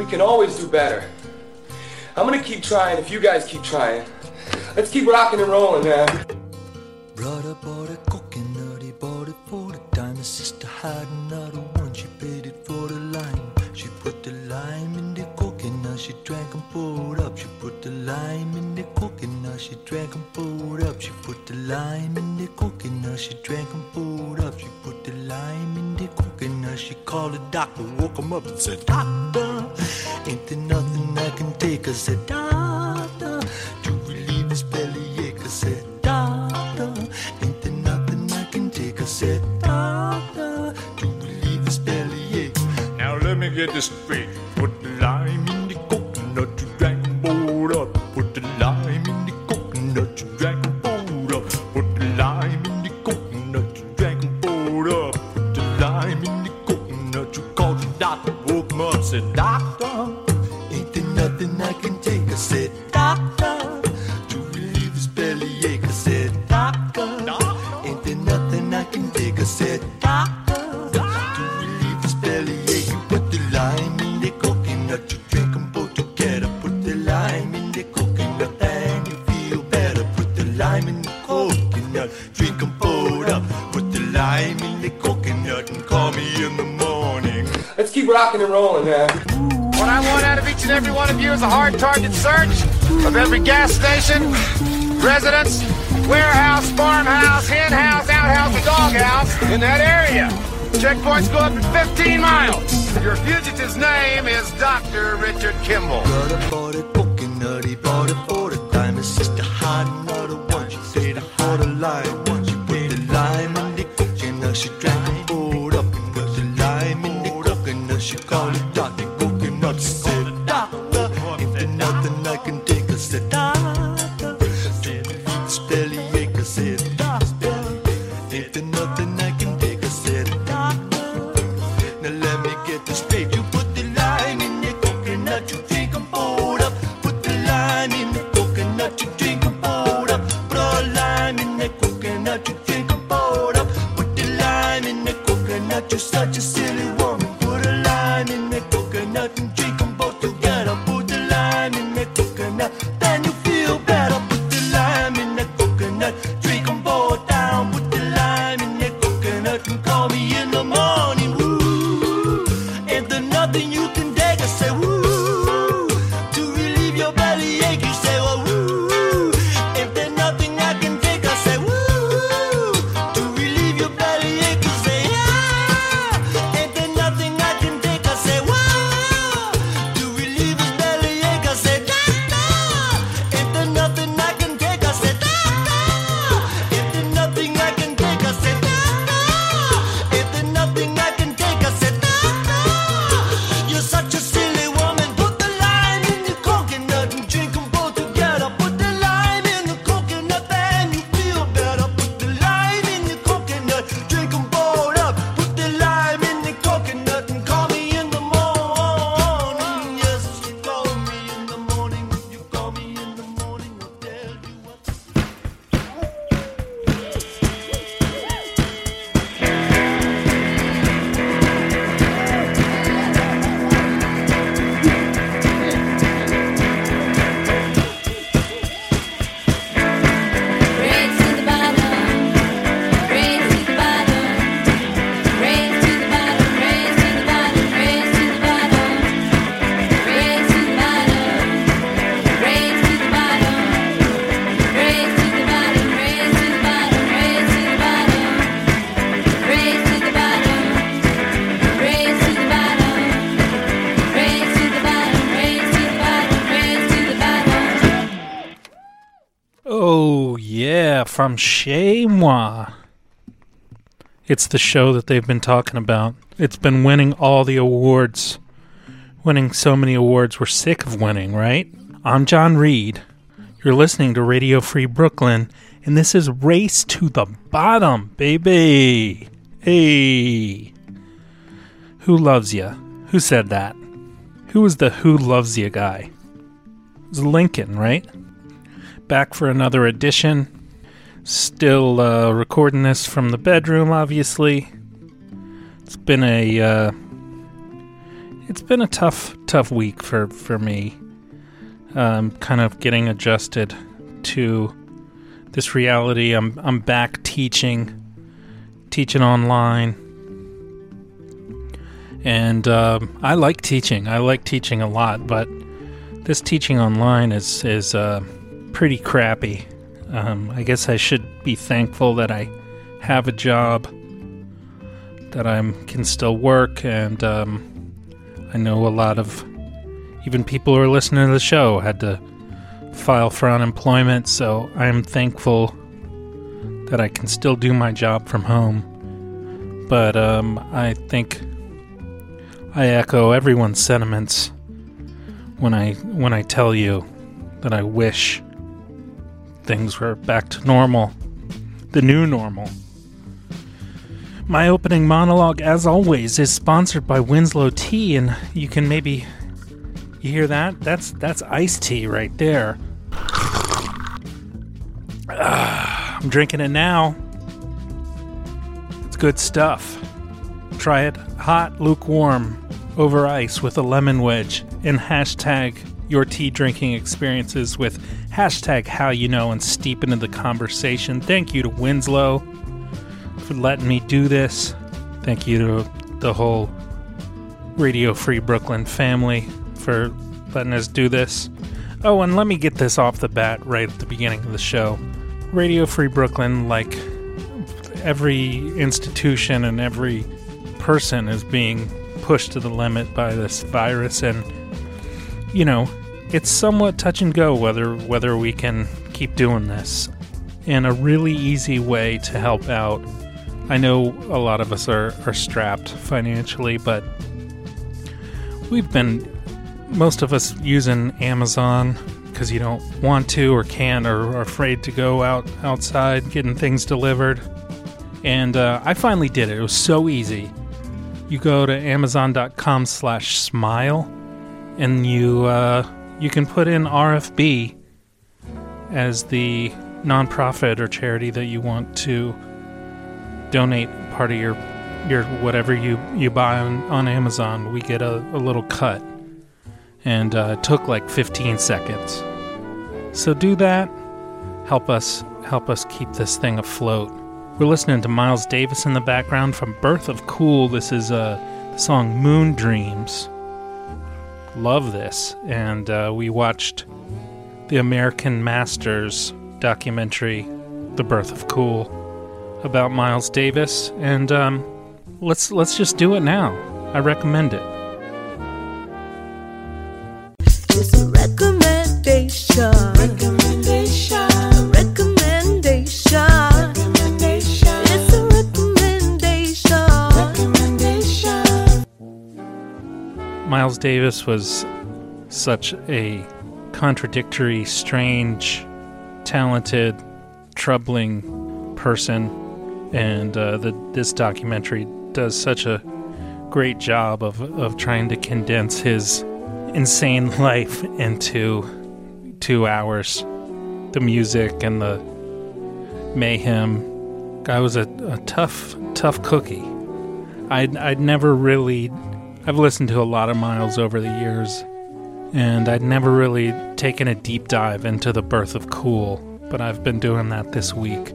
We can always do better. I'm gonna keep trying if you guys keep trying. Let's keep rocking and rolling, man. Brother bought a coconut, he bought it for the dime. His sister had another one, she paid it for the lime. She put the lime in the coconut, she drank and pulled up. She put the lime in the coconut, she drank and pulled up. She put the lime in the coconut, she drank and pulled up. She put the lime in the coconut, she called the doctor, woke him up and said, Doctor. Ain't there nothing I can take? I said, Doctor, to relieve this bellyache. I said, Doctor, ain't there nothing I can take? I said, Doctor, to relieve this bellyache. Now let me get this straight. kitchen, residence, warehouse, farmhouse, henhouse, outhouse, and doghouse in that area. Checkpoints go up to 15 miles. Your fugitive's name is Dr. Richard Kimball. Time is just a hot another one. She said a harder life. from Chez Moi. It's the show that they've been talking about. It's been winning all the awards, winning so many awards. We're sick of winning, right? I'm John Reed. You're listening to Radio Free Brooklyn, and this is Race to the Bottom, baby. Hey. Who loves you? Who said that? Who was the Who Loves You guy? It was Lincoln, right? Back for another edition. Still uh, recording this from the bedroom, obviously. It's been a uh, it's been a tough, tough week for for me. Um, kind of getting adjusted to this reality. I'm I'm back teaching, teaching online, and um, I like teaching. I like teaching a lot, but this teaching online is is uh, pretty crappy. Um, I guess I should be thankful that I have a job, that I can still work, and um, I know a lot of even people who are listening to the show had to file for unemployment, so I'm thankful that I can still do my job from home. But um, I think I echo everyone's sentiments when I when I tell you that I wish things were back to normal, the new normal. My opening monologue, as always, is sponsored by Winslow Tea, and you can maybe you hear that? That's that's iced tea right there. Ah, I'm drinking it now. It's good stuff. Try it hot, lukewarm, over ice with a lemon wedge, and hashtag your tea drinking experiences with hashtag how you know and steep into the conversation. Thank you to Winslow for letting me do this. Thank you to the whole Radio Free Brooklyn family for letting us do this. Oh, and let me get this off the bat right at the beginning of the show. Radio Free Brooklyn, like every institution and every person, is being pushed to the limit by this virus, and you know, it's somewhat touch and go whether whether we can keep doing this. And a really easy way to help out. I know a lot of us are, are strapped financially, but we've been most of us using Amazon because you don't want to or can't or are afraid to go out outside getting things delivered. And uh, I finally did it. It was so easy. You go to Amazon.com slash smile and you uh, you can put in RFB as the nonprofit or charity that you want to donate part of your your whatever you, you buy on, on Amazon. We get a, a little cut and uh, it took like 15 seconds. So do that. Help us help us keep this thing afloat. We're listening to Miles Davis in the background from Birth of Cool. This is uh, song Moon Dreams. Love this, and uh, we watched the American Masters documentary, The Birth of Cool, about Miles Davis, and um, let's let's just do it now. I recommend it. A. Recommendation. Miles Davis was such a contradictory, strange, talented, troubling person, and uh, the, this documentary does such a great job of, of trying to condense his insane life into two hours. The music and the mayhem. Guy was a, a tough, tough cookie. I'd, I'd never really. I've listened to a lot of Miles over the years, and I'd never really taken a deep dive into the birth of Cool, but I've been doing that this week.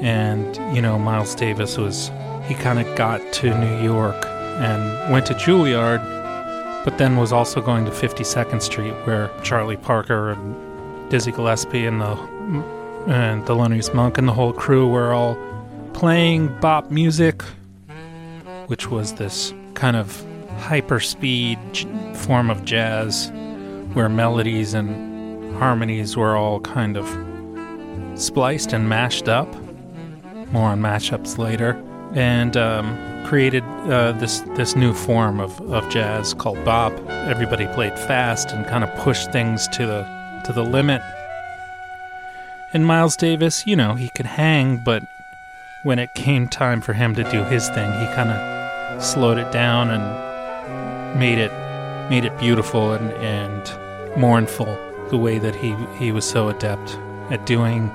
And, you know, Miles Davis was. He kind of got to New York and went to Juilliard, but then was also going to 52nd Street, where Charlie Parker and Dizzy Gillespie and the and Thelonious Monk and the whole crew were all playing bop music, which was this kind of hyper-speed j- form of jazz, where melodies and harmonies were all kind of spliced and mashed up. More on mashups later, and um, created uh, this this new form of, of jazz called bop. Everybody played fast and kind of pushed things to the to the limit. And Miles Davis, you know, he could hang, but when it came time for him to do his thing, he kind of slowed it down and made it made it beautiful and, and mournful the way that he he was so adept at doing.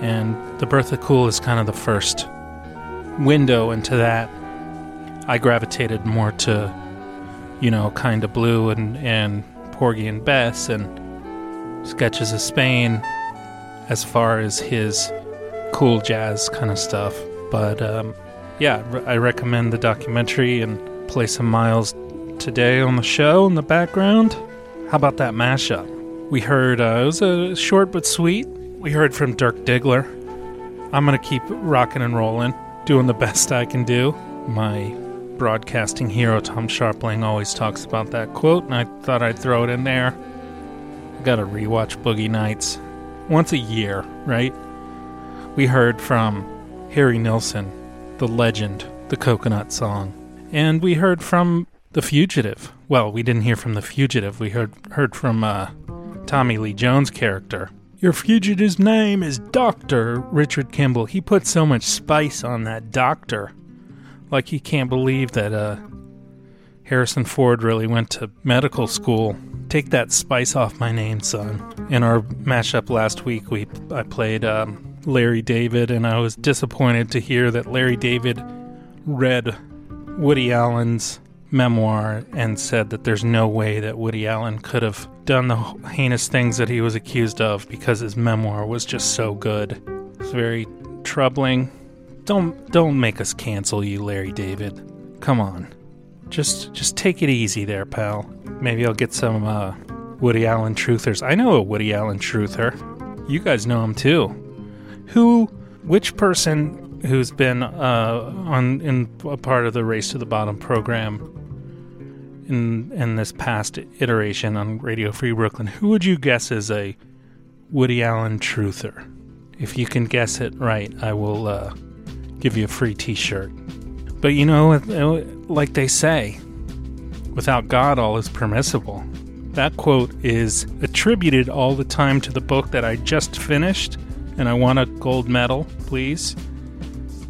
And the Birth of Cool is kind of the first window into that. I gravitated more to you know, Kinda Blue and, and Porgy and Bess and Sketches of Spain as far as his cool jazz kind of stuff. But um, yeah, I recommend the documentary and play some Miles today on the show in the background. How about that mashup? We heard, uh, it was a short but sweet. We heard from Dirk Diggler. I'm going to keep rocking and rolling, doing the best I can do. My broadcasting hero, Tom Sharpling, always talks about that quote, and I thought I'd throw it in there. I got to rewatch Boogie Nights once a year, right? We heard from Harry Nilsson, the legend, the coconut song. And we heard from The Fugitive. Well, we didn't hear from The Fugitive. We heard heard from uh, Tommy Lee Jones' character. Your fugitive's name is Dr. Richard Kimball. He put so much spice on that doctor. Like he can't believe that uh, Harrison Ford really went to medical school. Take that spice off my name, son. In our mashup last week, we I played um, Larry David, and I was disappointed to hear that Larry David read Woody Allen's memoir and said that there's no way that Woody Allen could have done the heinous things that he was accused of because his memoir was just so good. It's very troubling. Don't don't make us cancel you, Larry David. Come on. Just just take it easy there, pal. Maybe I'll get some uh, Woody Allen truthers. I know a Woody Allen truther. You guys know him too. Who which person who's been uh, on in a part of the Race to the Bottom program in in this past iteration on Radio Free Brooklyn, who would you guess is a Woody Allen truther? If you can guess it right, I will uh, give you a free T-shirt. But you know, uh, like they say, without God, all is permissible. That quote is attributed all the time to the book that I just finished, and I want a gold medal, please.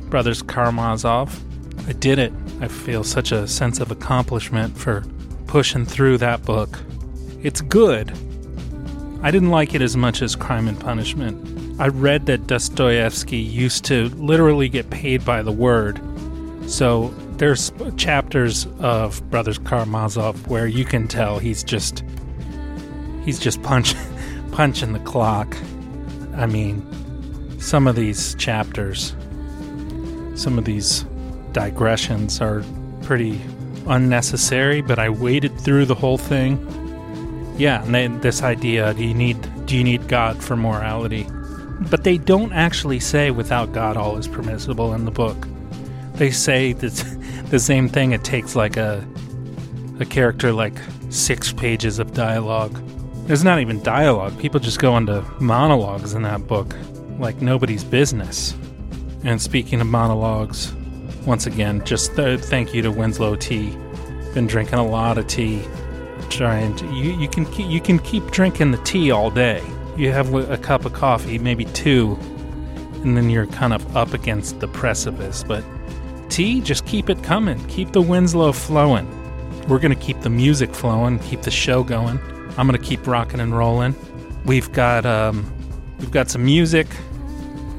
Brothers Karamazov. I did it. I feel such a sense of accomplishment for pushing through that book. It's good. I didn't like it as much as Crime and Punishment. I read that Dostoevsky used to literally get paid by the word. So there's chapters of Brothers Karamazov where you can tell he's just he's just punch, punching the clock. I mean, some of these chapters, some of these digressions are pretty unnecessary, but I waded through the whole thing. Yeah, and this idea, do you need do you need God for morality? But they don't actually say without God all is permissible in the book. They say that the same thing. It takes like a a character like six pages of dialogue. There's not even dialogue. People just go into monologues in that book, like nobody's business. And speaking of monologues, once again, just th- thank you to Winslow Tea. Been drinking a lot of tea. Trying to you, you can keep, you can keep drinking the tea all day. You have a a cup of coffee, maybe two, and then you're kind of up against the precipice. But tea, just keep it coming. Keep the Winslow flowing. We're gonna keep the music flowing, keep the show going. I'm gonna keep rocking and rolling. We've got um, we've got some music.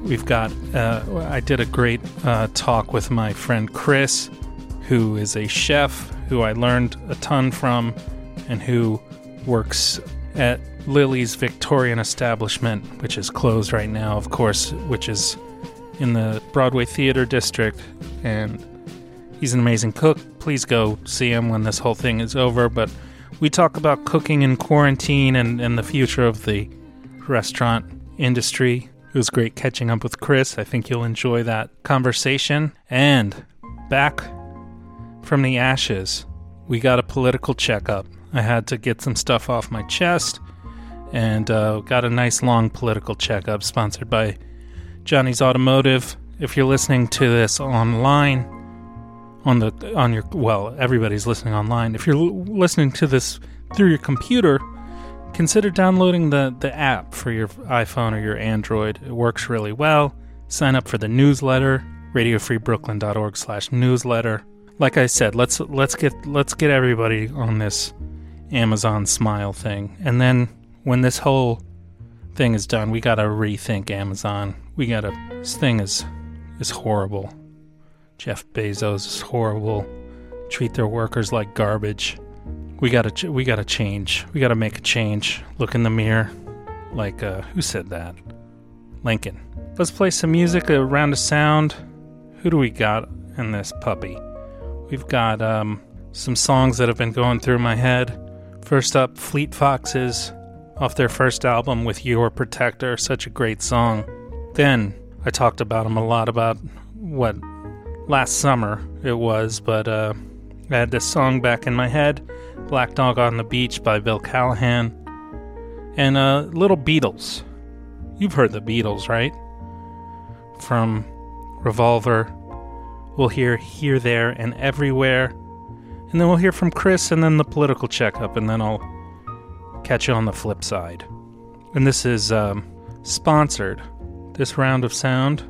We've got. Uh, I did a great uh, talk with my friend Chris, who is a chef who I learned a ton from, and who works at Lily's Victorian establishment, which is closed right now, of course, which is in the Broadway Theater District. And he's an amazing cook. Please go see him when this whole thing is over. But we talk about cooking in quarantine and, and the future of the restaurant industry. It was great catching up with Chris. I think you'll enjoy that conversation. And back from the ashes, we got a political checkup. I had to get some stuff off my chest and uh, got a nice long political checkup sponsored by Johnny's Automotive. If you're listening to this online, on the on your well, everybody's listening online. If you're l- listening to this through your computer, consider downloading the the app for your iPhone or your Android. It works really well. Sign up for the newsletter, radiofreebrooklyn.org/newsletter. Like I said, let's let's get let's get everybody on this Amazon Smile thing, and then when this whole thing is done, we gotta rethink Amazon. We gotta. This thing is is horrible. Jeff Bezos is horrible. Treat their workers like garbage. we gotta ch- we gotta change. We gotta make a change. Look in the mirror, like uh, who said that? Lincoln. Let's play some music around a sound. Who do we got in this puppy? We've got um, some songs that have been going through my head. First up, Fleet Foxes off their first album with Your Protector, such a great song. Then I talked about them a lot about what last summer it was, but uh, I had this song back in my head Black Dog on the Beach by Bill Callahan, and uh, Little Beatles. You've heard the Beatles, right? From Revolver, we'll hear Here, There, and Everywhere, and then we'll hear from Chris and then the political checkup, and then I'll catch you on the flip side. And this is um, sponsored, this round of sound,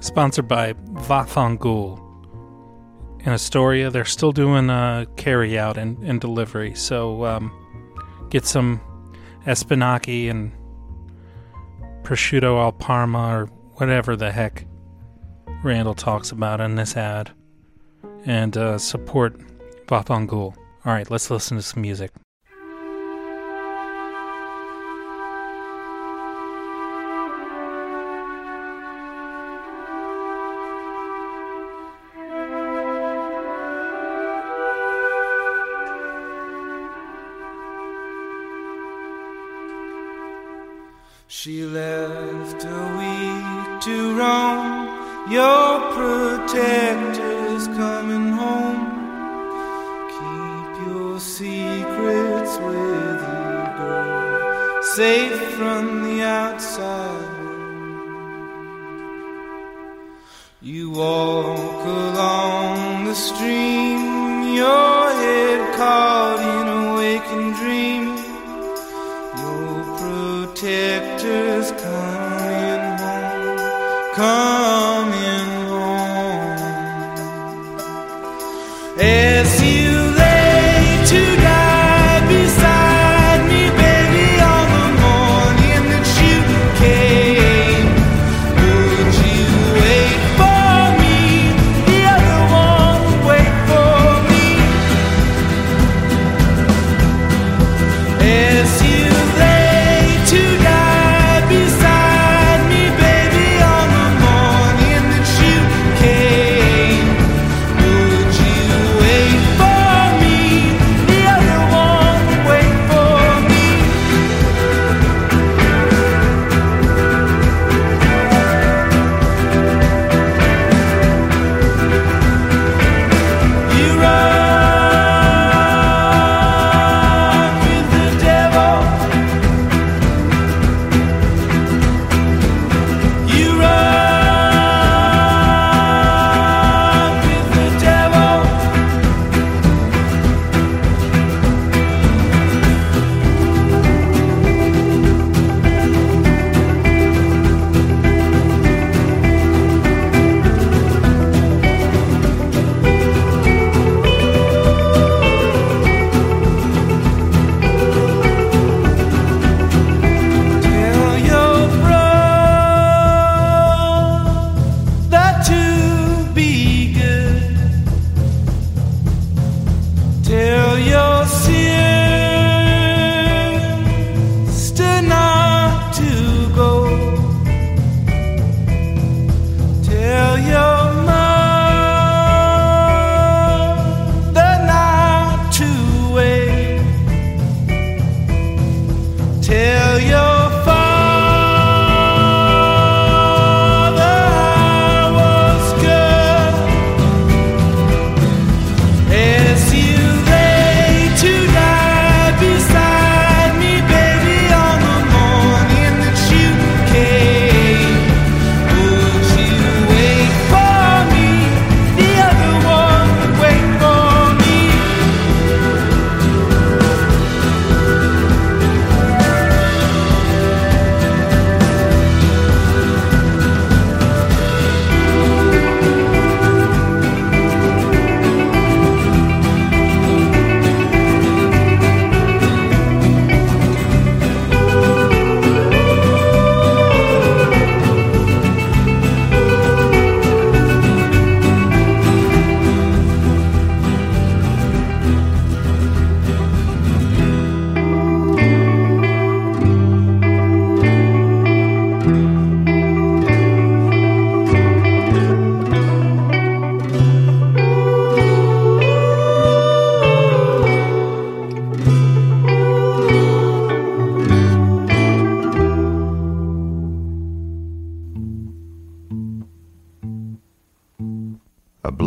sponsored by Vathangul in Astoria. They're still doing uh, carry out and, and delivery. So um, get some Espinaki and prosciutto al parma or whatever the heck Randall talks about in this ad and uh, support Vathangul. All right, let's listen to some music. To roam. Your protector's coming home. Keep your secrets with you, girl. Safe from the outside. You walk along the stream, your head caught in a waking dream. Your protector's coming coming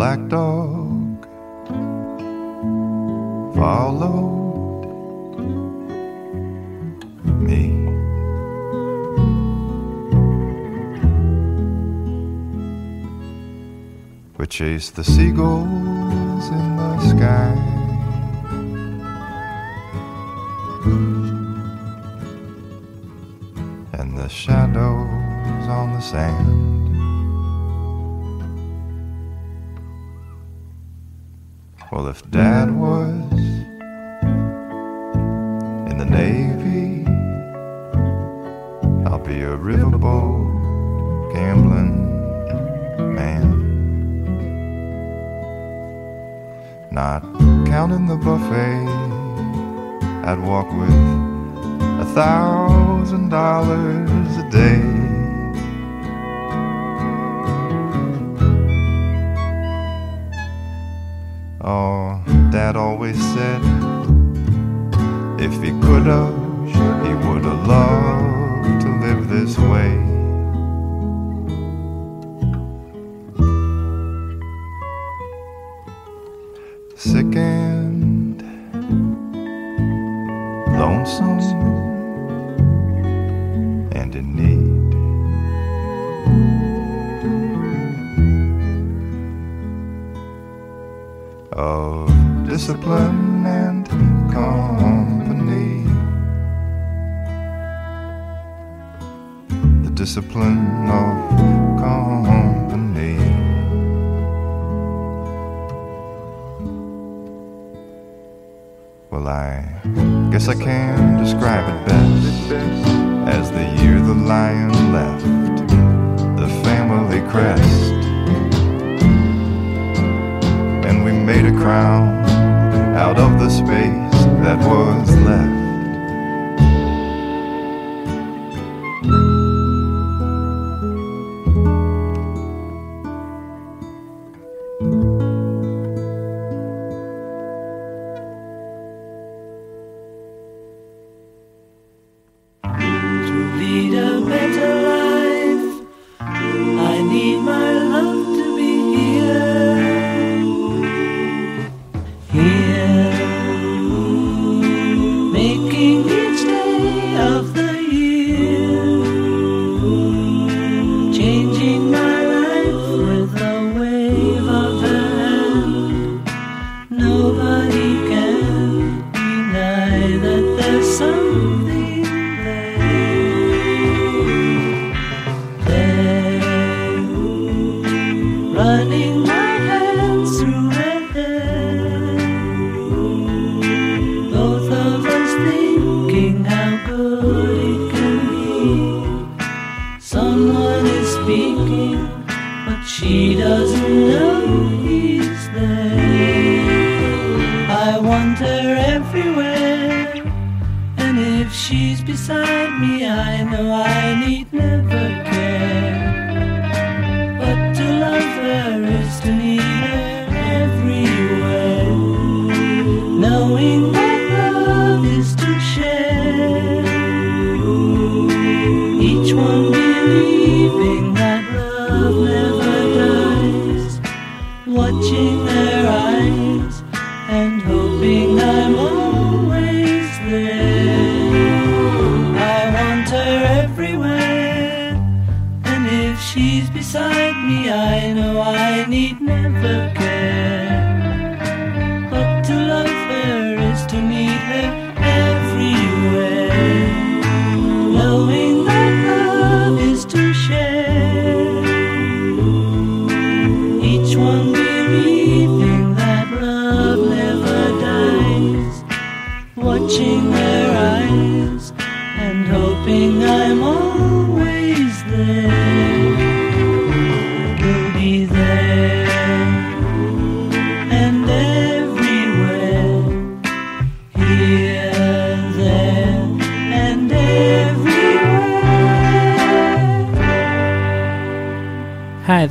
black dog followed me. We chased the seagulls in the sky. The shadows on the sand. well, if Dad Guess I can describe it best as the year the lion left the family crest. And we made a crown out of the space that was left.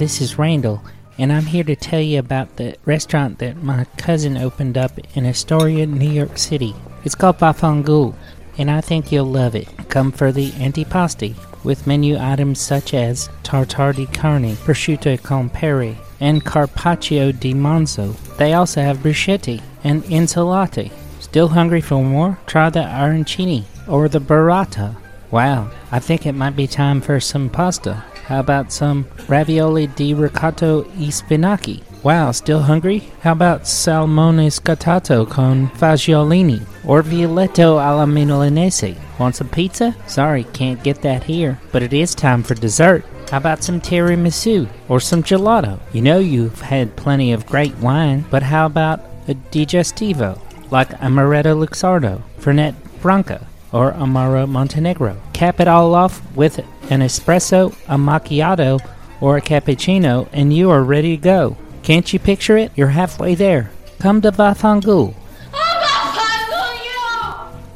this is Randall, and I'm here to tell you about the restaurant that my cousin opened up in Astoria, New York City. It's called Bafangul, and I think you'll love it. Come for the antipasti, with menu items such as tartare di carne, prosciutto con peri, and carpaccio di manzo. They also have bruschetti and insalate. Still hungry for more? Try the arancini or the burrata. Wow, I think it might be time for some pasta. How about some ravioli di ricotta e spinaci? Wow, still hungry? How about salmone scottato con fagiolini? Or violetto alla milanese? Want some pizza? Sorry, can't get that here. But it is time for dessert. How about some tiramisu? Or some gelato? You know you've had plenty of great wine, but how about a digestivo? Like Amaretto Luxardo, Fernet Branca, or Amaro Montenegro. Cap it all off with an espresso, a macchiato, or a cappuccino, and you are ready to go. Can't you picture it? You're halfway there. Come to Bafangul.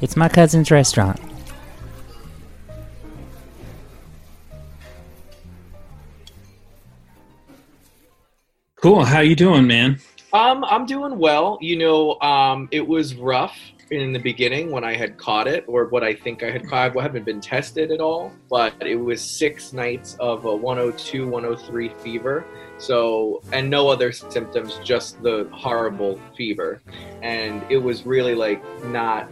It's my cousin's restaurant. Cool. How you doing, man? Um, I'm doing well. You know, um, it was rough in the beginning when I had caught it, or what I think I had caught. I haven't been tested at all, but it was six nights of a 102, 103 fever. So, and no other symptoms, just the horrible fever. And it was really like not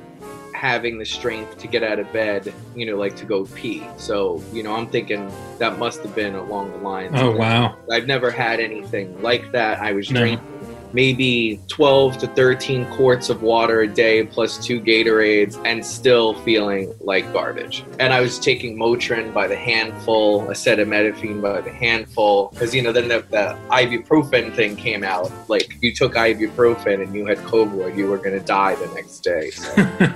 having the strength to get out of bed, you know, like to go pee. So, you know, I'm thinking that must have been along the lines. Oh, wow. I've never had anything like that. I was No. drinking maybe 12 to 13 quarts of water a day plus two Gatorades and still feeling like garbage. And I was taking Motrin by the handful, acetaminophen by the handful, because, you know, then the, the ibuprofen thing came out. Like, you took ibuprofen and you had COVID, you were going to die the next day. So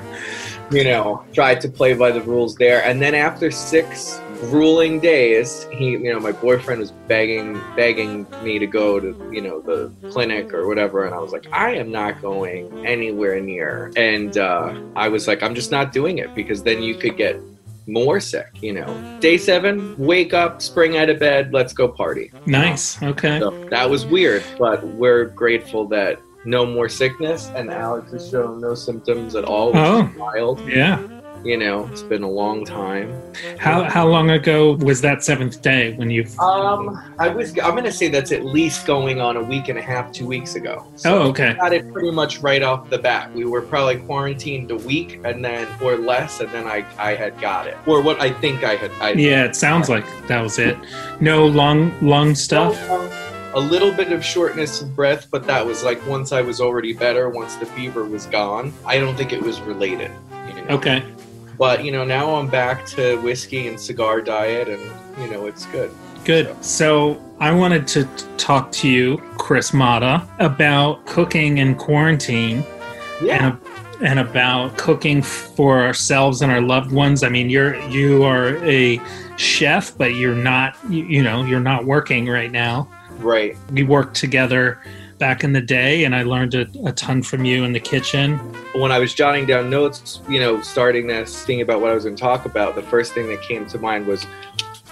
you know, tried to play by the rules there. And then after six grueling days, he, you know, my boyfriend was begging, begging me to go to, you know, the clinic or whatever. And I was like, I am not going anywhere near. And uh, I was like, I'm just not doing it because then you could get more sick, you know. Day seven, wake up, spring out of bed, let's go party. Nice. Okay. So that was weird, but we're grateful that no more sickness and Alex has shown no symptoms at all, which Oh. is wild. Yeah. You know, it's been a long time. How how long ago was that seventh day when you? Um, I was I'm gonna say that's at least going on a week and a half, two weeks ago. Oh, okay. Got it pretty much right off the bat. We were probably quarantined a week and then or less, and then I I had got it, or what I think I had. I, Yeah, it sounds like that was it. No lung lung stuff. A little bit of shortness of breath, but that was like once I was already better, once the fever was gone. I don't think it was related. You know? Okay. But you know, now I'm back to whiskey and cigar diet, and you know, it's good. Good. So I wanted to talk to you, Chris Mata, about cooking in quarantine Yeah. and and about cooking for ourselves and our loved ones. I mean, you're you are a chef, but you're not you, you know you're not working right now. Right. We work together back in the day, and I learned a, a ton from you in the kitchen. when I was jotting down notes, you know, starting this, thinking about what I was going to talk about, the first thing that came to mind was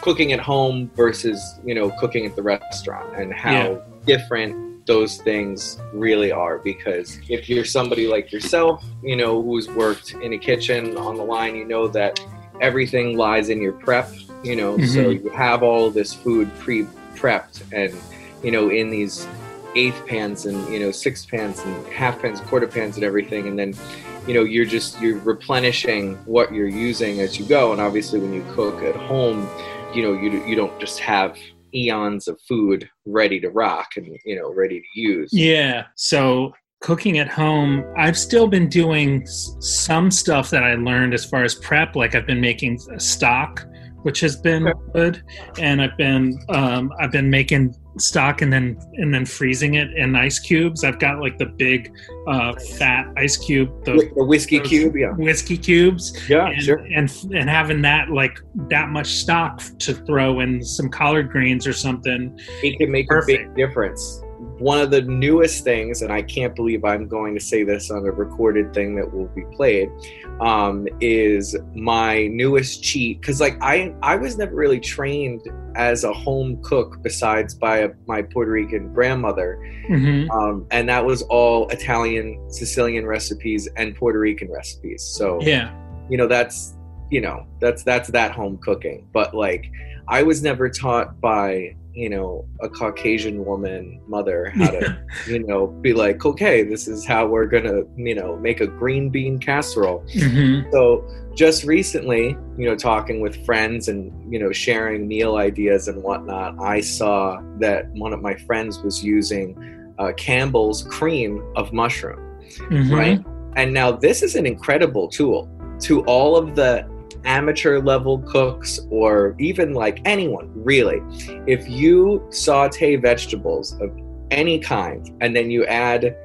cooking at home versus, you know, cooking at the restaurant and how Yeah. different those things really are. Because if you're somebody like yourself, you know, who's worked in a kitchen on the line, you know that everything lies in your prep, you know, so Mhm. you have all this food pre prepped and, you know, in these eighth pans and you know six pans and half pans quarter pans and everything. And then you know you're just you're replenishing what you're using as you go. And obviously when you cook at home you know you, you don't just have eons of food ready to rock and you know ready to use. Yeah. So cooking at home, I've still been doing some stuff that I learned as far as prep. Like I've been making stock, which has been good, and I've been um, I've been making stock and then and then freezing it in ice cubes. I've got like the big uh, fat ice cube, the the whiskey cube yeah whiskey cubes, yeah and, sure and and having that like that much stock to throw in some collard greens or something. it can make a Perfect. big difference. One of the newest things, and I can't believe I'm going to say this on a recorded thing that will be played, um, is my newest cheat. Because like I, I was never really trained as a home cook besides by a, my Puerto Rican grandmother, hmm um, and that was all Italian, Sicilian recipes and Puerto Rican recipes. So Yeah. you know that's you know that's that's that home cooking but like i was never taught by you know a Caucasian woman mother how to you know be like okay this is how we're gonna you know make a green bean casserole Mhm. so just recently you know talking with friends and you know sharing meal ideas and whatnot i saw that one of my friends was using uh, campbell's cream of mushroom Mhm. right and now this is an incredible tool to all of the amateur level cooks or even like anyone really if you saute vegetables of any kind and then you add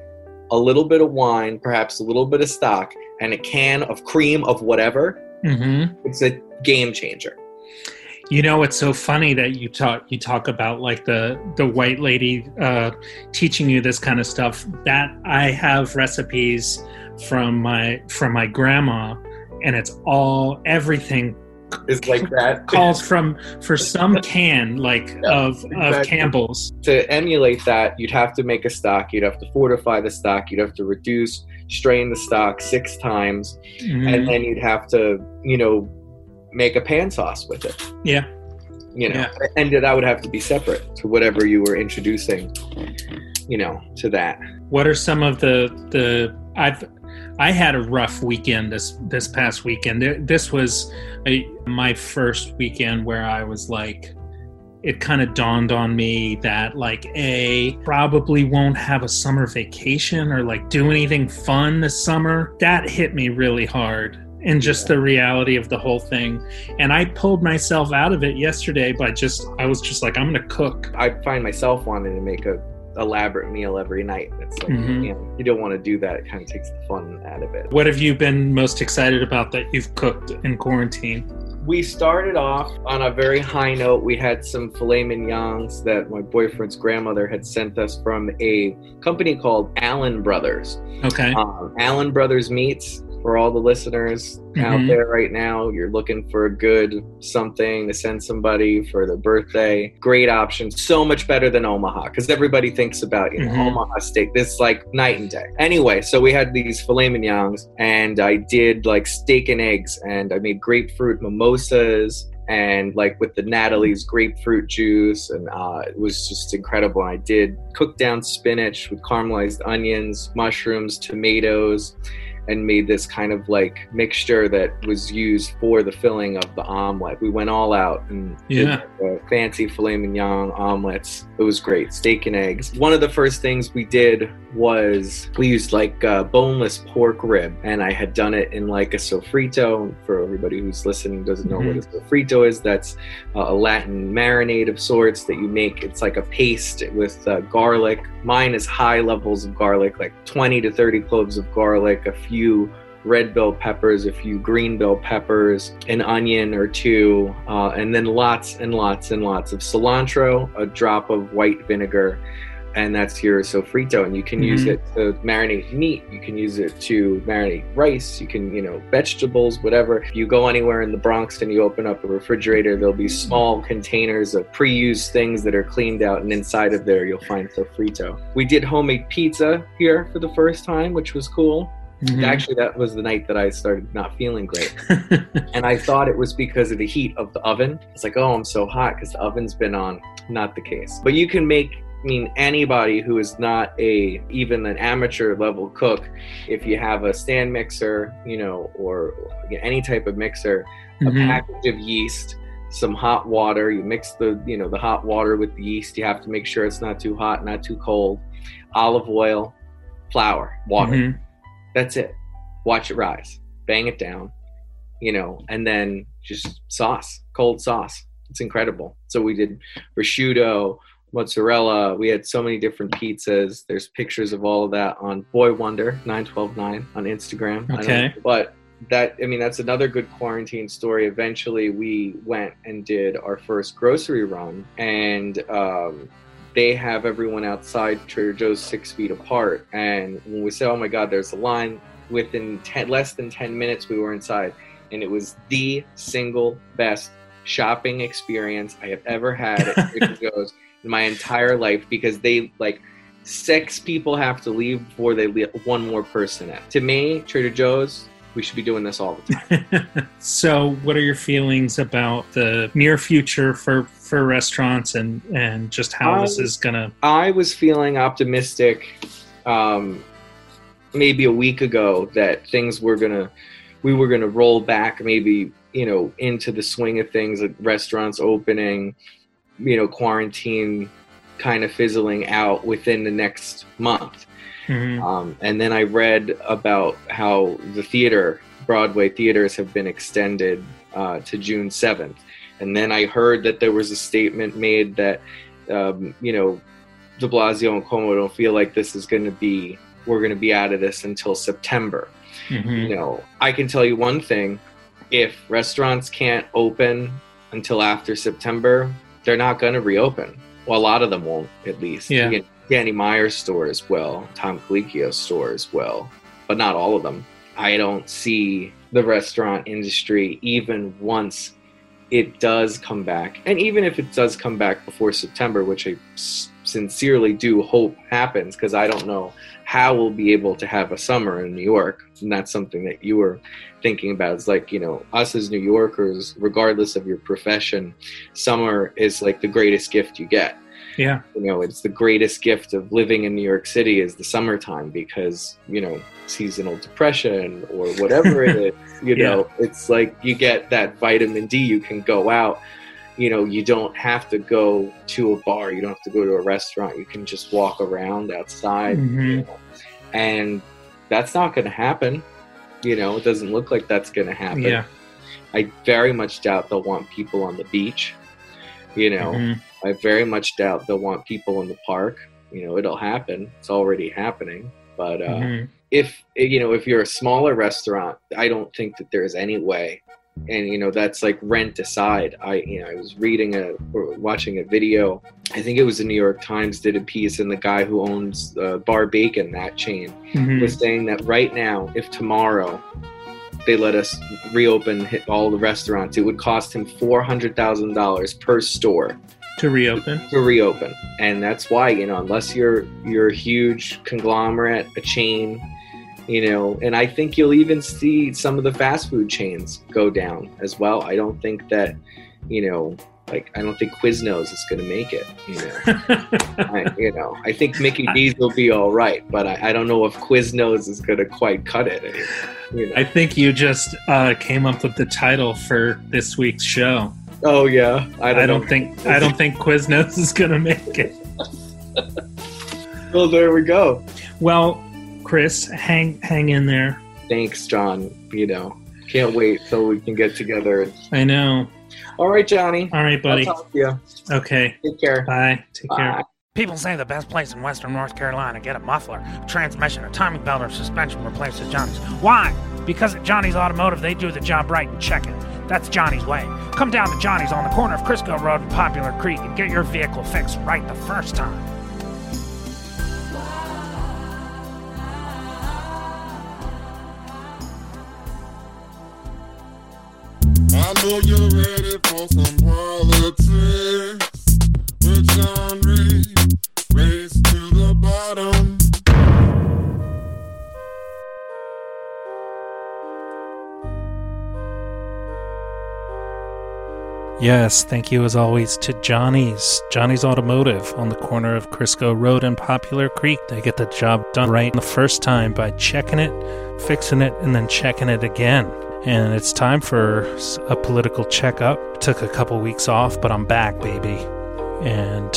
a little bit of wine perhaps a little bit of stock and a can of cream of whatever Mhm. it's a game changer You know, it's so funny that you talk you talk about like the the white lady uh, teaching you this kind of stuff. That I have recipes from my from my grandma, and it's all everything is like that calls from for some can like of of exactly. Campbell's. to emulate that, you'd have to make a stock. You'd have to fortify the stock. You'd have to reduce, strain the stock six times, Mhm. and then you'd have to, you know, make a pan sauce with it. Yeah. You know, Yeah. and that would have to be separate to whatever you were introducing. You know, to that. What are some of the the I've I had a rough weekend this this past weekend. This was a, my first weekend where I was like it kind of dawned on me that like a probably won't have a summer vacation or like do anything fun this summer. That hit me really hard. And just the reality of the whole thing. And I pulled myself out of it yesterday by just I was just like I'm going to cook. I find myself wanting to make a elaborate meal every night. It's like Mhm. you know, you don't want to do that. It kind of takes the fun out of it. What have you been most excited about that you've cooked in quarantine? we started off on a very high note. We had some filet mignons that my boyfriend's grandmother had sent us from a company called Allen Brothers. Okay. Um, Allen Brothers Meats, for all the listeners out Mhm. there right now, you're looking for a good something to send somebody for their birthday. Great option. So much better than Omaha because everybody thinks about, you know, Mhm. Omaha steak. This is like night and day. Anyway, so we had these filet mignons and I did like steak and eggs and I made grapefruit mimosas and like with the Natalie's grapefruit juice, and uh, it was just incredible. I did cook down spinach with caramelized onions, mushrooms, tomatoes, and made this kind of like mixture that was used for the filling of the omelet. We went all out and did, Yeah. fancy filet mignon omelets. It was great, steak and eggs. One of the first things we did was we used like uh, boneless pork rib, and I had done it in like a sofrito. For everybody who's listening doesn't know what a sofrito is, that's uh, a Latin marinade of sorts that you make. It's like a paste with uh, garlic. Mine is high levels of garlic, like 20 to 30 cloves of garlic, a few red bell peppers, a few green bell peppers, an onion or two, uh, and then lots and lots and lots of cilantro, a drop of white vinegar, and that's your sofrito. And you can use Mhm. it to marinate meat. You can use it to marinate rice. You can, you know, vegetables, whatever. If you go anywhere in the Bronx and you open up a refrigerator, there'll be small containers of pre-used things that are cleaned out, and inside of there you'll find sofrito. We did homemade pizza here for the first time, which was cool. Mhm. Actually, that was the night that I started not feeling great. and I thought it was because of the heat of the oven. It's like, oh, I'm so hot because the oven's been on. Not the case. But you can make, I mean, anybody who is not a, even an amateur level cook, if you have a stand mixer, you know, or any type of mixer, a Mhm. package of yeast, some hot water. You mix the, you know, the hot water with the yeast. You have to make sure it's not too hot, not too cold. Olive oil, flour, water. Mhm. That's it. Watch it rise. Bang it down, you know, and then just sauce, cold sauce. It's incredible. So we did prosciutto, mozzarella. We had so many different pizzas. There's pictures of all of that on Boy Wonder 9129 on Instagram. Okay. But that I mean that's another good quarantine story. Eventually we went and did our first grocery run and um they have everyone outside Trader Joe's six feet apart. And when we said, "Oh my God, there's a line," within ten, less than ten minutes, we were inside, and it was the single best shopping experience I have ever had at Trader Joe's in my entire life because they like six people have to leave before they let one more person in. To me, Trader Joe's We should be doing this all the time. So, what are your feelings about the near future for for restaurants and and just how this Um, is gonna? I was feeling optimistic um, maybe a week ago that things were gonna we were gonna roll back maybe you know into the swing of things like restaurants opening you know quarantine kind of fizzling out within the next month Mhm. um, and then I read about how the theater, Broadway theaters, have been extended uh, to June 7th. And then I heard that there was a statement made that, um, you know, de Blasio and Cuomo don't feel like this is going to be, we're going to be out of this until September. Mhm. You know, I can tell you one thing if restaurants can't open until after September, they're not going to reopen. Well, a lot of them won't, at least. Yeah. Again, Danny Meyer's store as well, Tom Colicchio as well, but not all of them. I don't see the restaurant industry even once it does come back, and even if it does come back before September, which I sincerely do hope happens, because I don't know how we'll be able to have a summer in New York, and that's something that you were thinking about. It's like you know, us as New Yorkers, regardless of your profession, summer is like the greatest gift you get Yeah. you know it's the greatest gift of living in new york city is the summertime because you know seasonal depression or whatever it is you know it's like you get that vitamin d you can go out you know you don't have to go to a bar you don't have to go to a restaurant you can just walk around outside Mhm. and that's not going to happen you know it doesn't look like that's going to happen Yeah. i very much doubt they'll want people on the beach you know Mhm. I very much doubt they'll want people in the park. You know, it'll happen. It's already happening. But uh, Mhm. if you know, if you're a smaller restaurant, I don't think that there's any way. And you know, that's like rent aside. I you know, I was reading a or watching a video. I think it was the New York Times did a piece, and the guy who owns uh, Bar Bacon, that chain, Mhm. was saying that right now, if tomorrow they let us reopen all the restaurants, it would cost him four hundred thousand dollars per store to reopen. to reopen. And that's why you know unless you're you're a huge conglomerate a chain you know and i think you'll even see some of the fast food chains go down as well. I don't think that you know like i don't think quiznos is going to make it you know. I, you know i think mickey d's will be all right but i, I don't know if quiznos is going to quite cut it. anymore, you know I think you just uh, came up with the title for this week's show. oh yeah i don't, I don't think I don't think Quiznos is gonna make it. well there we go Well, Chris, hang hang in there. thanks john you know can't wait till we can get together I know. all right johnny All right, buddy. I'll talk to you. Okay. Take care. Bye. Take care. People say the best place in western North Carolina to get a muffler, transmission, a timing belt, or suspension replaced is Johnny's. Why? Because at Johnny's Automotive, they do the job right and check it. That's Johnny's way. Come down to Johnny's on the corner of Crisco Road and Popular Creek and get your vehicle fixed right the first time. I know you're ready for some. Yes, thank you as always to Johnny's, Johnny's Automotive on the corner of Crisco Road and Popular Creek. They get the job done right the first time by checking it, fixing it, and then checking it again. And it's time for a political checkup. Took a couple weeks off, but I'm back, baby. And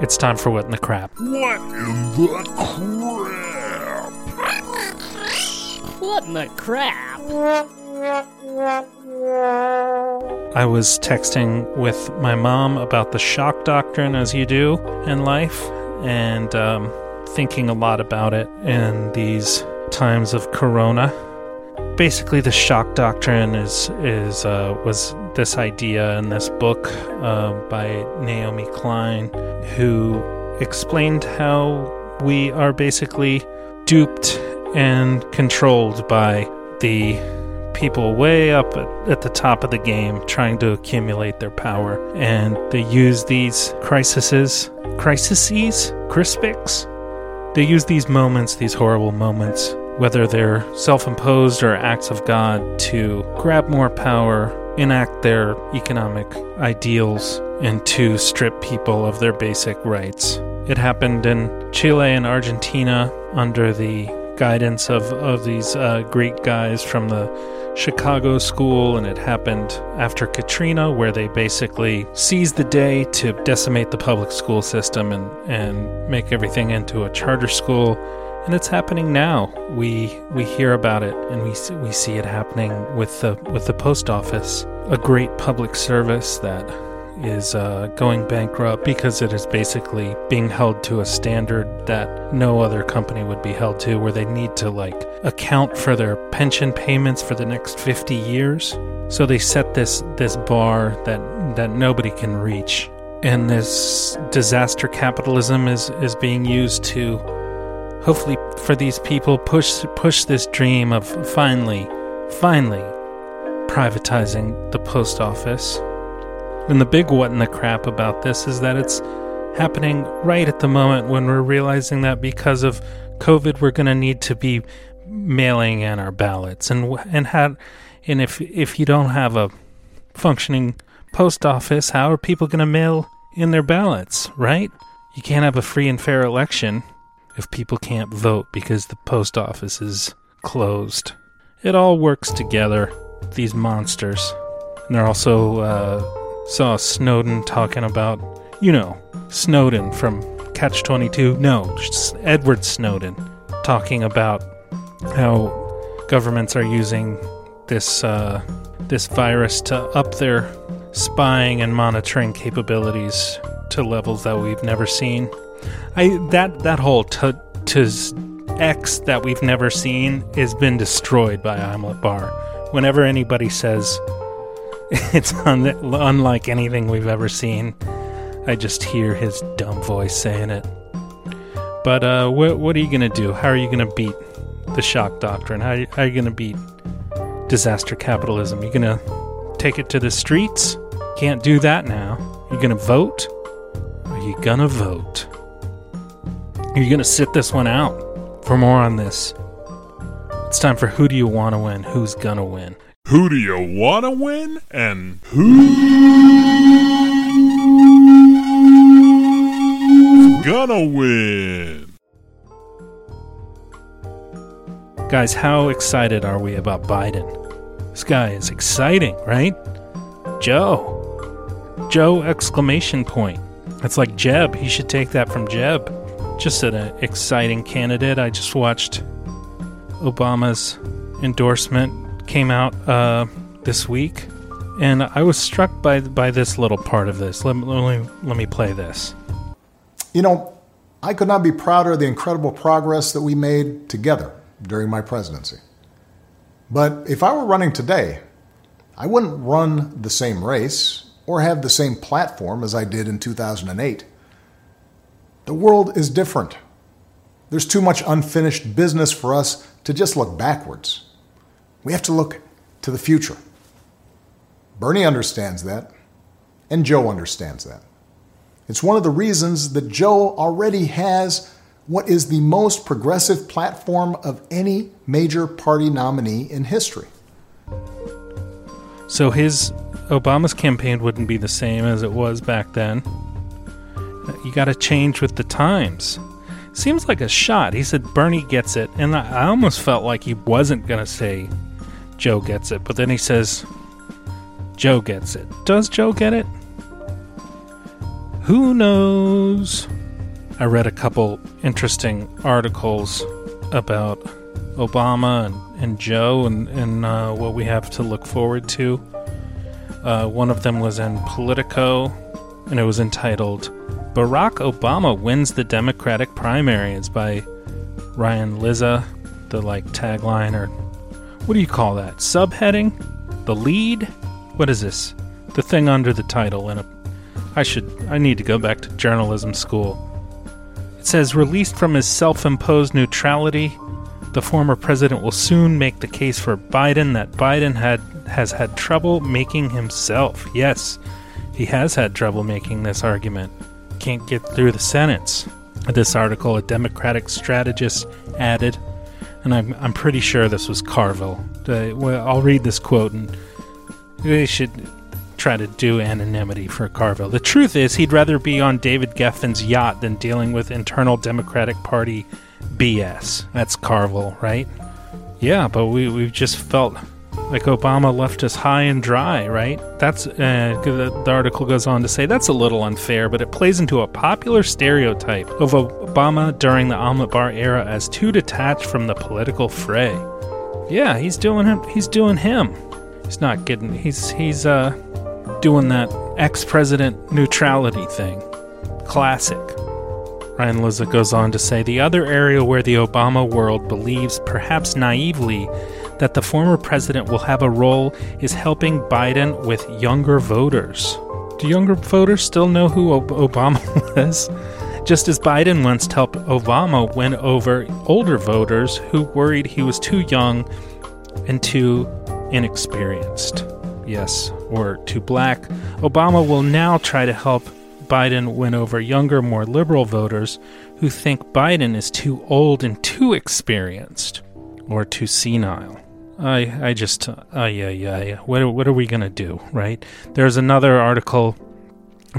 it's time for What in the Crap. What in the crap? What in the crap? I was texting with my mom about the shock doctrine, as you do in life, and um, thinking a lot about it in these times of Corona. Basically, the shock doctrine is is uh, was this idea in this book uh, by Naomi Klein, who explained how we are basically duped and controlled by the people way up at, the top of the game trying to accumulate their power. And they use these crises, crises, crispics. They use these moments, these horrible moments whether they're self imposed or acts of God, to grab more power, enact their economic ideals, and to strip people of their basic rights. It happened in Chile and Argentina under the guidance of, of these uh, Greek guys from the Chicago school, and it happened after Katrina, where they basically seized the day to decimate the public school system and, and make everything into a charter school. And it's happening now. We we hear about it, and we we see it happening with the with the post office, a great public service that is uh, going bankrupt because it is basically being held to a standard that no other company would be held to, where they need to like account for their pension payments for the next 50 years. So they set this this bar that that nobody can reach, and this disaster capitalism is is being used to hopefully for these people push push this dream of finally finally privatizing the post office. And the big what in the crap about this is that it's happening right at the moment when we're realizing that because of COVID, we're going to need to be mailing in our ballots, and and had and if if you don't have a functioning post office, how are people going to mail in their ballots? Right? You can't have a free and fair election if people can't vote because the post office is closed. It all works together. These monsters, and they're also. Uh, saw Snowden talking about, you know, Snowden from Catch 22. No, Edward Snowden talking about how governments are using this uh, this virus to up their spying and monitoring capabilities to levels that we've never seen. I that that whole to to X that we've never seen has been destroyed by Omelet Bar. Whenever anybody says it's un- unlike anything we've ever seen. I just hear his dumb voice saying it. But uh, what what are you gonna do? How are you gonna beat the shock doctrine? How, how are you gonna beat disaster capitalism? You gonna take it to the streets? Can't do that now. You gonna vote? Are you gonna vote? Are you gonna sit this one out? For more on this, it's time for Who Do You Wanna Win? Who's Gonna Win? Who do you want to win and who's gonna win? Guys, how excited are we about Biden? This guy is exciting, right? Joe. Joe exclamation point. It's like Jeb. He should take that from Jeb. Just an exciting candidate. I just watched Obama's endorsement came out uh, this week, and I was struck by by this little part of this. Let, let me let me play this. You know, I could not be prouder of the incredible progress that we made together during my presidency. But if I were running today, I wouldn't run the same race or have the same platform as I did in 2008. The world is different. There's too much unfinished business for us to just look backwards. We have to look to the future. Bernie understands that, and Joe understands that. It's one of the reasons that Joe already has what is the most progressive platform of any major party nominee in history. So his Obama's campaign wouldn't be the same as it was back then. You got to change with the times. Seems like a shot. He said Bernie gets it, and I almost felt like he wasn't gonna say Joe gets it, but then he says Joe gets it. Does Joe get it? Who knows? I read a couple interesting articles about Obama and, and Joe and, and uh, what we have to look forward to. Uh, one of them was in Politico, and it was entitled Barack Obama Wins the Democratic Primaries by Ryan Lizza, the like tagline or what do you call that? Subheading? The lead? What is this? The thing under the title and a I should I need to go back to journalism school. It says released from his self-imposed neutrality, the former president will soon make the case for Biden that Biden had has had trouble making himself. Yes, he has had trouble making this argument. Can't get through the sentence. This article, a Democratic strategist added, and I'm I'm pretty sure this was Carville. Uh, well, I'll read this quote, and they should try to do anonymity for Carville. The truth is, he'd rather be on David Geffen's yacht than dealing with internal Democratic Party BS. That's Carville, right? Yeah, but we we've just felt like Obama left us high and dry, right? That's uh, the, the article goes on to say that's a little unfair, but it plays into a popular stereotype of Obama during the omelet bar era as too detached from the political fray. Yeah, he's doing him. He's doing him. He's not getting. He's he's uh doing that ex-president neutrality thing. Classic. Ryan Lizza goes on to say the other area where the Obama world believes, perhaps naively, that the former president will have a role is helping Biden with younger voters. Do younger voters still know who Ob- Obama was? Just as Biden once helped Obama win over older voters who worried he was too young and too inexperienced. Yes, or too black. Obama will now try to help Biden win over younger, more liberal voters who think Biden is too old and too experienced or too senile. I I just uh, yeah yeah yeah. what what are we gonna do right? There's another article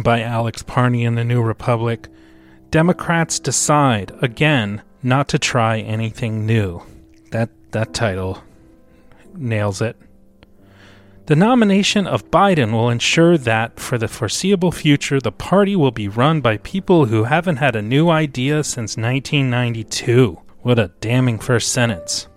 by Alex Pareene in the New Republic. Democrats decide again not to try anything new. That that title nails it. The nomination of Biden will ensure that, for the foreseeable future, the party will be run by people who haven't had a new idea since 1992. What a damning first sentence.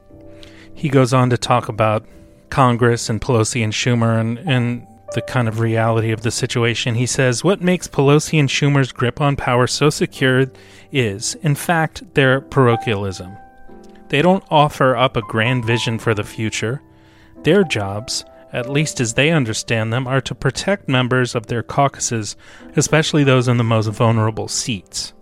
He goes on to talk about Congress and Pelosi and Schumer and, and the kind of reality of the situation. He says, What makes Pelosi and Schumer's grip on power so secure is, in fact, their parochialism. They don't offer up a grand vision for the future. Their jobs, at least as they understand them, are to protect members of their caucuses, especially those in the most vulnerable seats.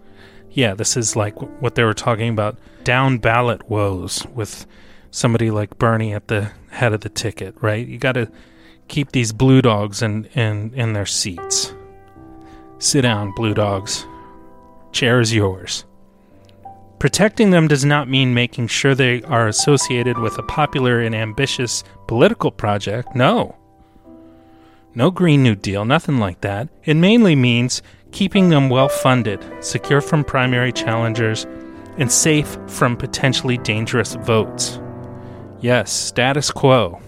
Yeah, this is like what they were talking about down ballot woes with somebody like Bernie at the head of the ticket, right? You got to keep these blue dogs in, in, in their seats. Sit down, blue dogs. Chair is yours. Protecting them does not mean making sure they are associated with a popular and ambitious political project. No. No Green New Deal, nothing like that. It mainly means keeping them well funded, secure from primary challengers, and safe from potentially dangerous votes. Yes, status quo.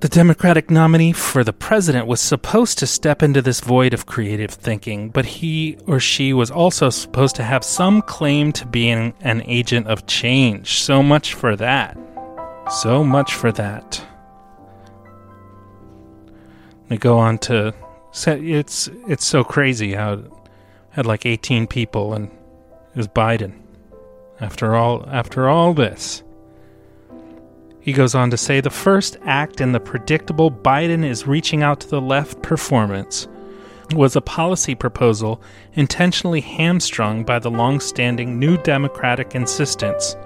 The Democratic nominee for the president was supposed to step into this void of creative thinking, but he or she was also supposed to have some claim to being an agent of change. So much for that. So much for that. They go on to it's it's so crazy how it had like 18 people and it was Biden. After all after all this. He goes on to say the first act in the predictable Biden is reaching out to the left performance was a policy proposal intentionally hamstrung by the long-standing New Democratic insistence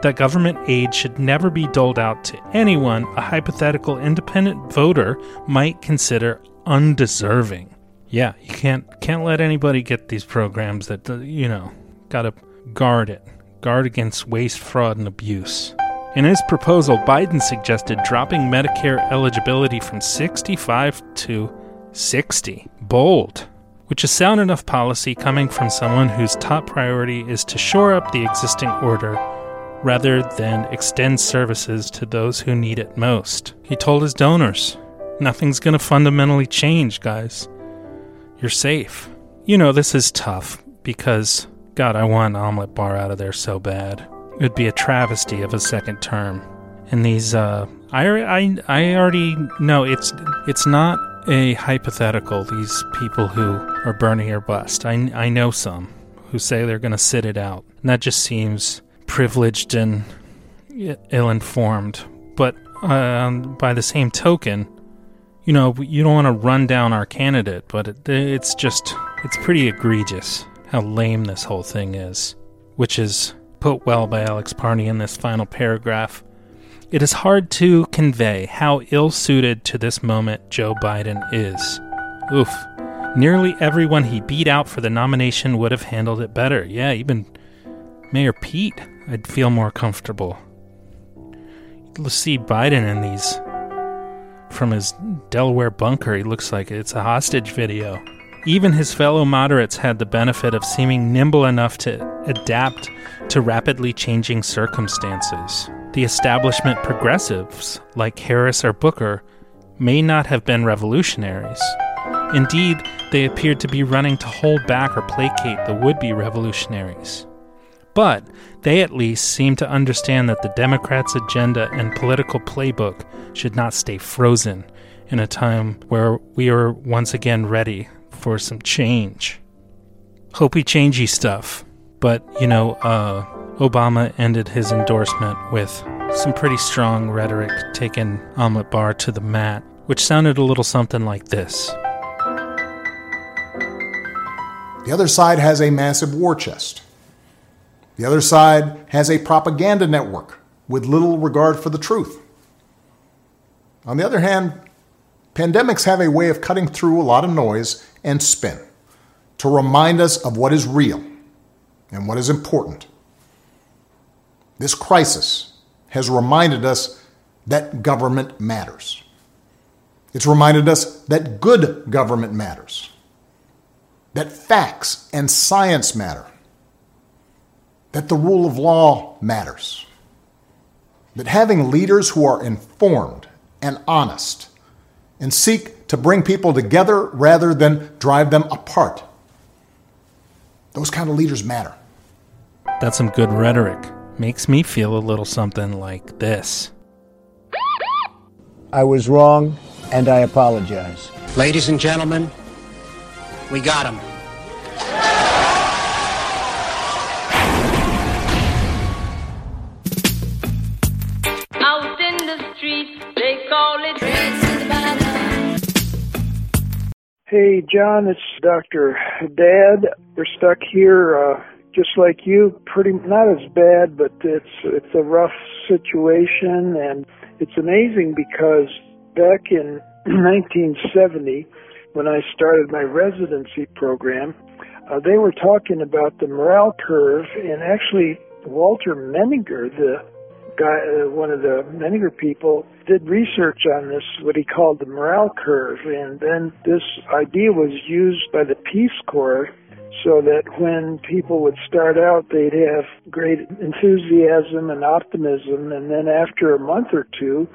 that government aid should never be doled out to anyone a hypothetical independent voter might consider undeserving. Yeah, you can't can't let anybody get these programs that you know, got to guard it. Guard against waste, fraud and abuse. In his proposal, Biden suggested dropping Medicare eligibility from 65 to 60. Bold. Which is sound enough policy coming from someone whose top priority is to shore up the existing order rather than extend services to those who need it most. He told his donors, Nothing's going to fundamentally change, guys. You're safe. You know, this is tough because, God, I want an omelet bar out of there so bad. It would be a travesty of a second term. And these, uh, I, I, I already know it's it's not a hypothetical. These people who are burning or bust. I, I know some who say they're going to sit it out. And that just seems privileged and ill informed. But um, by the same token, you know, you don't want to run down our candidate, but it, it's just, it's pretty egregious how lame this whole thing is, which is put well by Alex Pareene in this final paragraph. It is hard to convey how ill suited to this moment Joe Biden is. Oof. Nearly everyone he beat out for the nomination would have handled it better. Yeah, even Mayor Pete, I'd feel more comfortable. You'll see Biden in these from his Delaware bunker. He looks like it's a hostage video. Even his fellow moderates had the benefit of seeming nimble enough to adapt to rapidly changing circumstances. The establishment progressives, like Harris or Booker, may not have been revolutionaries. Indeed, they appeared to be running to hold back or placate the would be revolutionaries. But they at least seemed to understand that the Democrats' agenda and political playbook should not stay frozen in a time where we are once again ready for some change. Hopey changey stuff. But, you know, uh, Obama ended his endorsement with some pretty strong rhetoric taking Omelet Bar to the mat, which sounded a little something like this. The other side has a massive war chest. The other side has a propaganda network with little regard for the truth. On the other hand, pandemics have a way of cutting through a lot of noise and spin to remind us of what is real and what is important. This crisis has reminded us that government matters. It's reminded us that good government matters, that facts and science matter, that the rule of law matters, that having leaders who are informed and honest and seek to bring people together rather than drive them apart, those kind of leaders matter. That's some good rhetoric. Makes me feel a little something like this. I was wrong, and I apologize. Ladies and gentlemen, we got him. Hey, John, it's Dr. Dad. We're stuck here, uh, just like you. Pretty not as bad, but it's it's a rough situation, and it's amazing because back in 1970, when I started my residency program, uh, they were talking about the morale curve, and actually Walter Menninger, the guy, uh, one of the Menninger people, did research on this, what he called the morale curve, and then this idea was used by the Peace Corps so that when people would start out, they'd have great enthusiasm and optimism, and then after a month or two,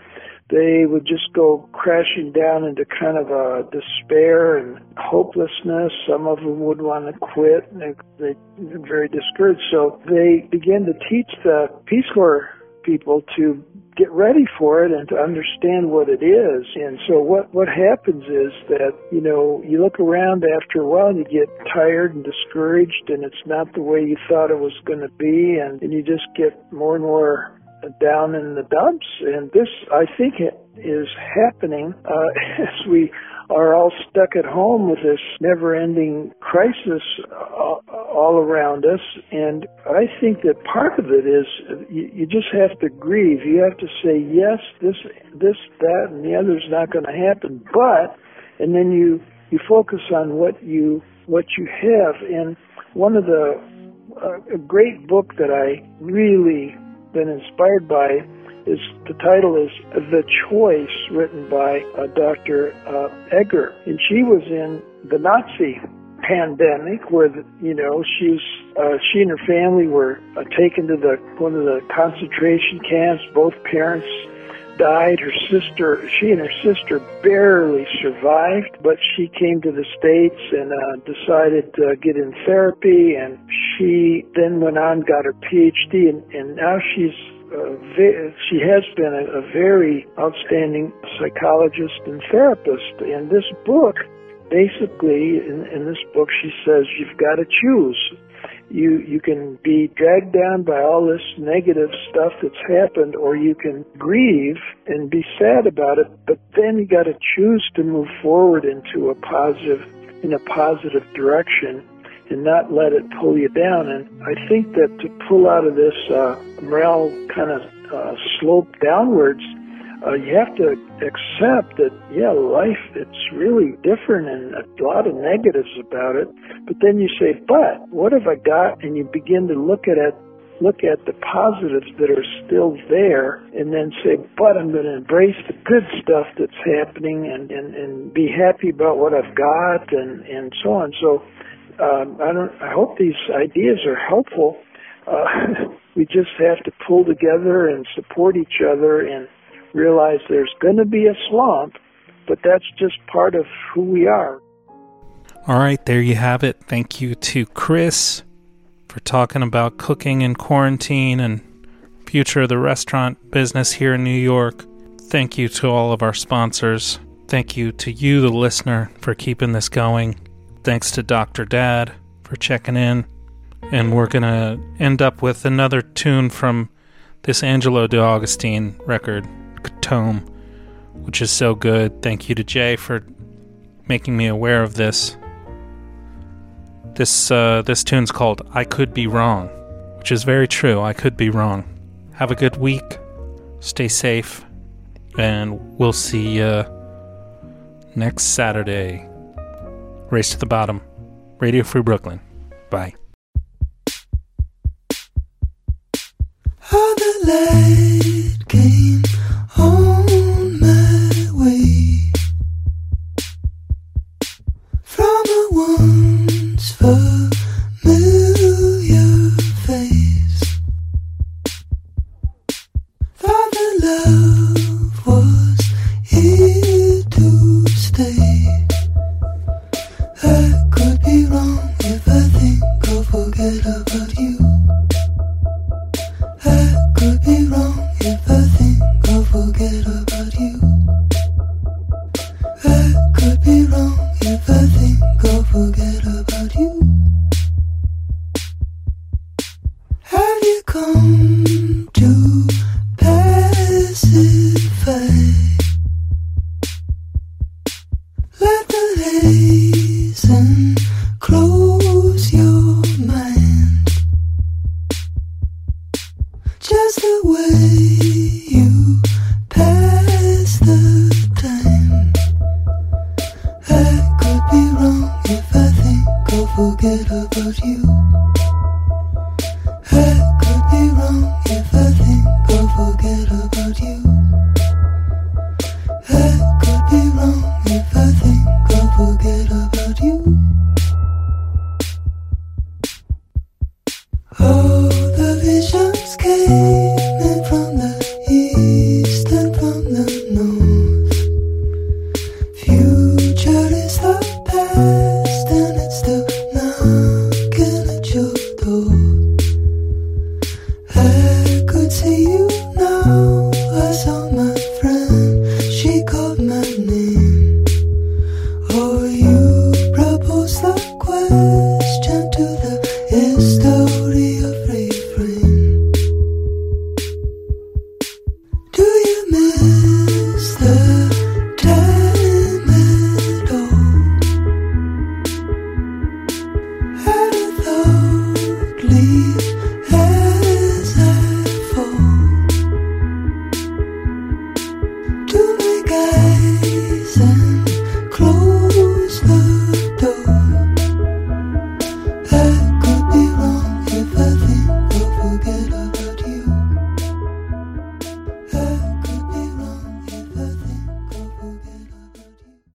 they would just go crashing down into kind of a despair and hopelessness. Some of them would want to quit, and they, they were very discouraged. So they began to teach the Peace Corps people to get ready for it and to understand what it is. And so what, what happens is that, you know, you look around after a while and you get tired and discouraged and it's not the way you thought it was going to be and, and you just get more and more down in the dumps. And this, I think, is happening uh, as we are all stuck at home with this never-ending crisis uh, all around us. And I think that part of it is you, you just have to grieve. You have to say yes, this, this, that, and the other's not going to happen. But, and then you you focus on what you what you have. And one of the uh, a great book that I really been inspired by is the title is The Choice, written by uh, Dr. Uh, Eger, and she was in the Nazi pandemic where you know she's uh, she and her family were uh, taken to the one of the concentration camps. Both parents died. Her sister, she and her sister barely survived, but she came to the States and uh, decided to get in therapy. And she then went on, got her PhD, and, and now she's she has been a very outstanding psychologist and therapist. And this book, basically, in, in this book, she says you've got to choose. You you can be dragged down by all this negative stuff that's happened or you can grieve and be sad about it but then you got to choose to move forward into a positive in a positive direction and not let it pull you down. And i think that to pull out of this uh, morale kind of uh, slope downwards uh, you have to accept that, yeah, life, it's really different and a lot of negatives about it. But then you say, but what have I got? And you begin to look at it look at the positives that are still there and then say, but I'm going to embrace the good stuff that's happening and, and, and be happy about what I've got and, and so on. So um, I don't. I hope these ideas are helpful. Uh, we just have to pull together and support each other and realize there's going to be a slump, but that's just part of who we are. All right, there you have it. Thank you to Chris for talking about cooking in quarantine and future of the restaurant business here in New York. Thank you to all of our sponsors. Thank you to you, the listener, for keeping this going. Thanks to Dr. Dad for checking in. And we're going to end up with another tune from this Angelo De Augustine record, Tome, which is so good. Thank you to Jay for making me aware of this. This uh, this tune's called "I Could Be Wrong," which is very true. I could be wrong. Have a good week. Stay safe, and we'll see you next Saturday. Race to the bottom. Radio Free Brooklyn. Bye. How the light came on my way from a familiar